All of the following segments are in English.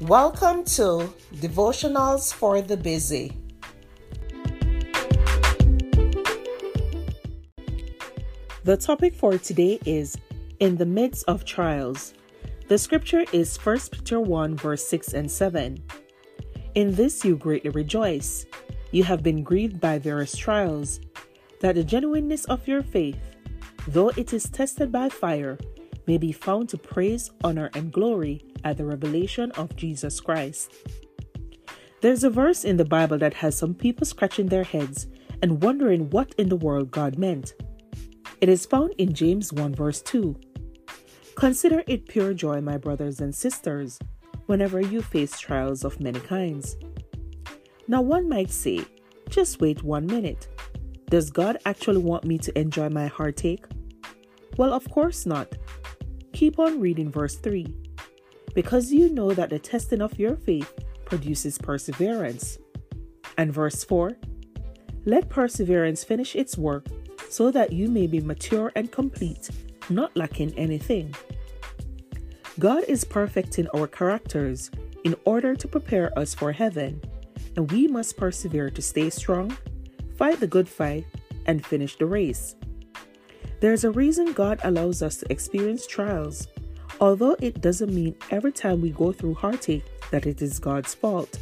Welcome to Devotionals for the Busy. The topic for today is In the Midst of Trials. The scripture is 1 Peter 1, verse 6 and 7. In this you greatly rejoice. You have been grieved by various trials, that the genuineness of your faith, though it is tested by fire, may be found to praise, honor, and glory at the revelation of Jesus Christ. There's a verse in the Bible that has some people scratching their heads and wondering what in the world God meant. It is found in James 1 verse 2. Consider it pure joy, my brothers and sisters, whenever you face trials of many kinds. Now, one might say, just wait one minute. Does God actually want me to enjoy my heartache? Well, of course not. Keep on reading verse 3. Because you know that the testing of your faith produces perseverance. And verse 4 Let perseverance finish its work so that you may be mature and complete, not lacking anything. God is perfecting our characters in order to prepare us for heaven, and we must persevere to stay strong, fight the good fight, and finish the race. There's a reason God allows us to experience trials, although it doesn't mean every time we go through heartache that it is God's fault.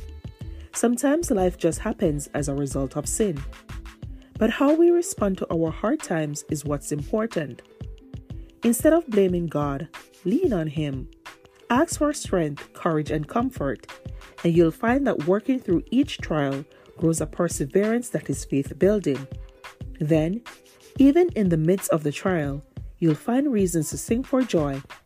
Sometimes life just happens as a result of sin. But how we respond to our hard times is what's important. Instead of blaming God, lean on Him. Ask for strength, courage, and comfort, and you'll find that working through each trial grows a perseverance that is faith building. Then, even in the midst of the trial, you'll find reasons to sing for joy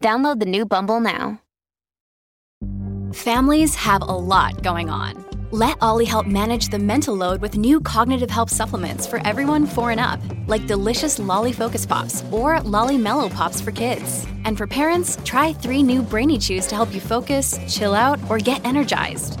Download the new Bumble now. Families have a lot going on. Let OLLY help manage the mental load with new cognitive help supplements for everyone four and up, like delicious Lolly Focus Pops or Lolly Mellow Pops for kids. And for parents, try three new Brainy Chews to help you focus, chill out, or get energized.